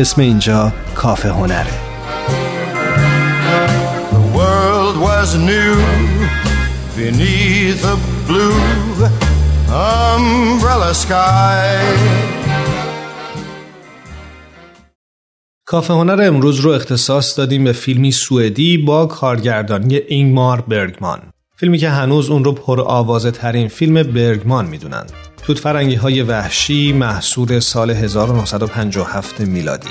اسم اینجا کافه هنره. The world was new beneath a blue umbrella sky. کافه هنر امروز رو اختصاص دادیم به فیلمی سوئدی با کارگردانی اینگمار برگمان. فیلمی که هنوز اون رو پر آوازه ترین فیلم برگمان می‌دونند. توت فرنگی های وحشی محصول سال 1957 میلادی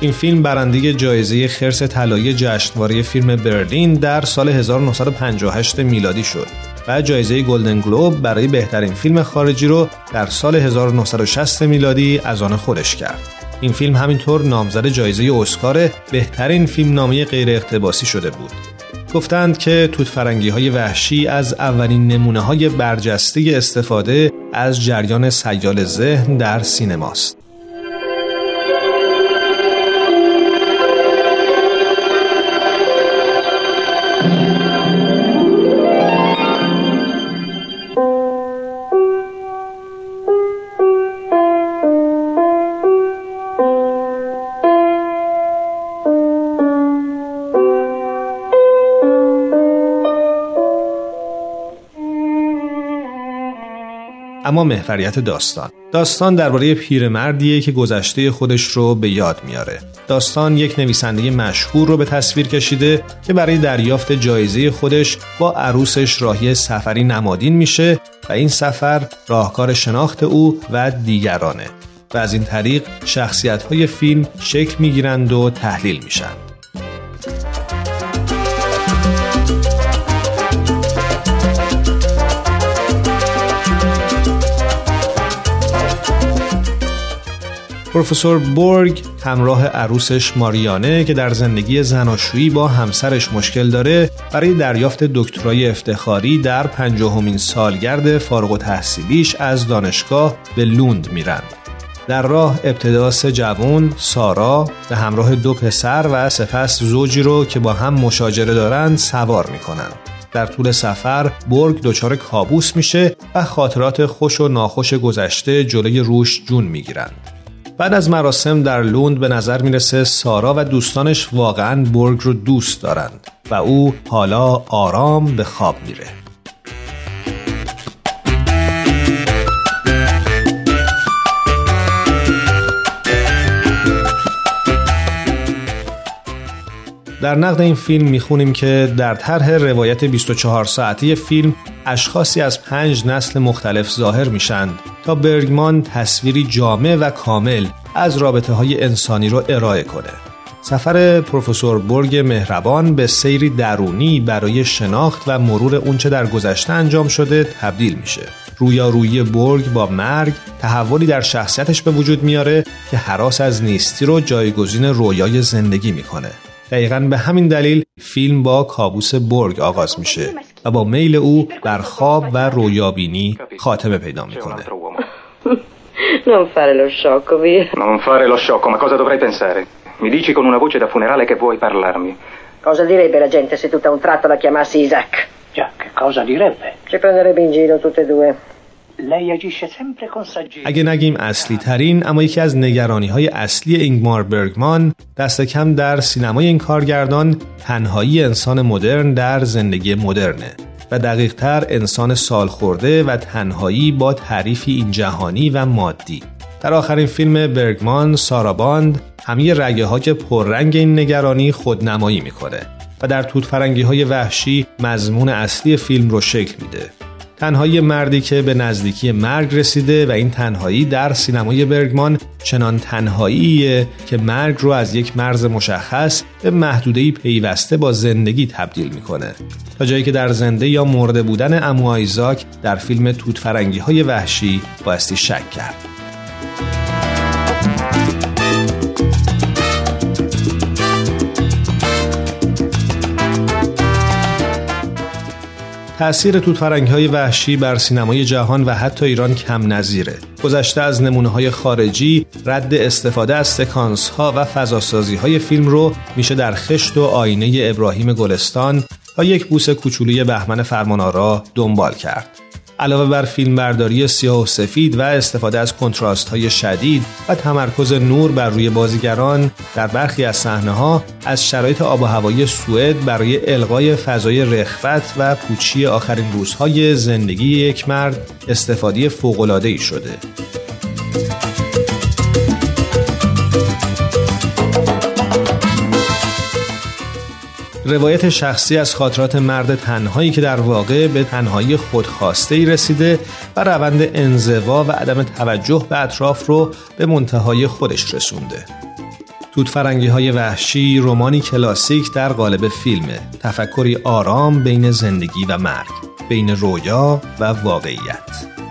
این فیلم برنده جایزه خرس طلایی جشنواره فیلم برلین در سال 1958 میلادی شد و جایزه گلدن گلوب برای بهترین فیلم خارجی رو در سال 1960 میلادی از آن خودش کرد. این فیلم همینطور نامزد جایزه اسکار بهترین فیلم نامی غیر اقتباسی شده بود. گفتند که توت فرنگی های وحشی از اولین نمونه های برجسته استفاده از جریان سیال ذهن در سینماست. اما محوریت داستان. داستان درباره پیرمردیه که گذشته خودش رو به یاد میاره. داستان یک نویسنده مشهور رو به تصویر کشیده که برای دریافت جایزه خودش با عروسش راهی سفری نمادین میشه و این سفر راهکار شناخت او و دیگرانه و از این طریق شخصیت های فیلم شکل می‌گیرند و تحلیل میشن پروفسور بورگ همراه عروسش ماریانه که در زندگی زناشویی با همسرش مشکل داره برای دریافت دکترای افتخاری در پنجاهمین سالگرد فارغ تحصیلیش از دانشگاه به لوند میرند. در راه ابتدا سه جوان سارا به همراه دو پسر و سپس زوجی رو که با هم مشاجره دارند سوار می‌کنند. در طول سفر برگ دچار کابوس میشه و خاطرات خوش و ناخوش گذشته جلوی روش جون می‌گیرند. بعد از مراسم در لوند به نظر می‌رسه سارا و دوستانش واقعا برگ رو دوست دارند و او حالا آرام به خواب میره. در نقد این فیلم می‌خونیم که در طرح روایت 24 ساعتی فیلم اشخاصی از پنج نسل مختلف ظاهر میشن. تا برگمان تصویری جامع و کامل از رابطه های انسانی رو ارائه کنه. سفر پروفسور برگ مهربان به سیری درونی برای شناخت و مرور اونچه در گذشته انجام شده تبدیل میشه. رویارویی برگ با مرگ تحولی در شخصیتش به وجود میاره که حراس از نیستی رو جایگزین رویای زندگی می‌کنه. دقیقا به همین دلیل فیلم با کابوس برگ آغاز میشه و با میل او بر خواب و رویابینی خاتمه پیدا می‌کنه Non fare lo sciocco, via. Non fare lo sciocco, ma cosa dovrei pensare? Mi dici con una voce da funerale che vuoi parlarmi. Cosa direbbe la gente se tutta un tratto la chiamassi Isaac? Già, che cosa direbbe? Ci prenderebbe in giro tutte e due. اگه نگیم اصلی ترین اما یکی از نگرانی های اصلی اینگمار برگمان دست کم در سینمای این کارگردان تنهایی انسان مدرن در زندگی مدرنه و دقیق تر انسان سالخورده و تنهایی با تعریفی این جهانی و مادی در آخرین فیلم برگمان ساراباند همه رگه های پررنگ این نگرانی خودنمایی می‌کنه و در توت فرنگی های وحشی مضمون اصلی فیلم رو شکل میده. تنهایی مردی که به نزدیکی مرگ رسیده و این تنهایی در سینمای برگمان چنان تنهاییه که مرگ رو از یک مرز مشخص به محدودهی پیوسته با زندگی تبدیل می‌کنه. تا جایی که در زنده یا مرده بودن امو آیزاک در فیلم توت فرنگی های وحشی بایستی شک کرد. تأثیر توت فرنگ های وحشی بر سینمای جهان و حتی ایران کم نظیره. گذشته از نمونه های خارجی رد استفاده از سکانس ها و فضاسازی های فیلم رو میشه در خشت و آینه ابراهیم گلستان و یک بوس کوچولوی بهمن فرمانارا دنبال کرد. علاوه بر فیلمبرداری سیاه و سفید و استفاده از کنتراست های شدید و تمرکز نور بر روی بازیگران در برخی از صحنه ها از شرایط آب و هوایی سوئد برای القای فضای رخوت و پوچی آخرین روزهای زندگی یک مرد استفاده فوق‌العاده‌ای شده. روایت شخصی از خاطرات مرد تنهایی که در واقع به تنهایی خودخواسته ای رسیده و روند انزوا و عدم توجه به اطراف رو به منتهای خودش رسونده. توت فرنگی های وحشی رومانی کلاسیک در قالب فیلمه تفکری آرام بین زندگی و مرگ بین رویا و واقعیت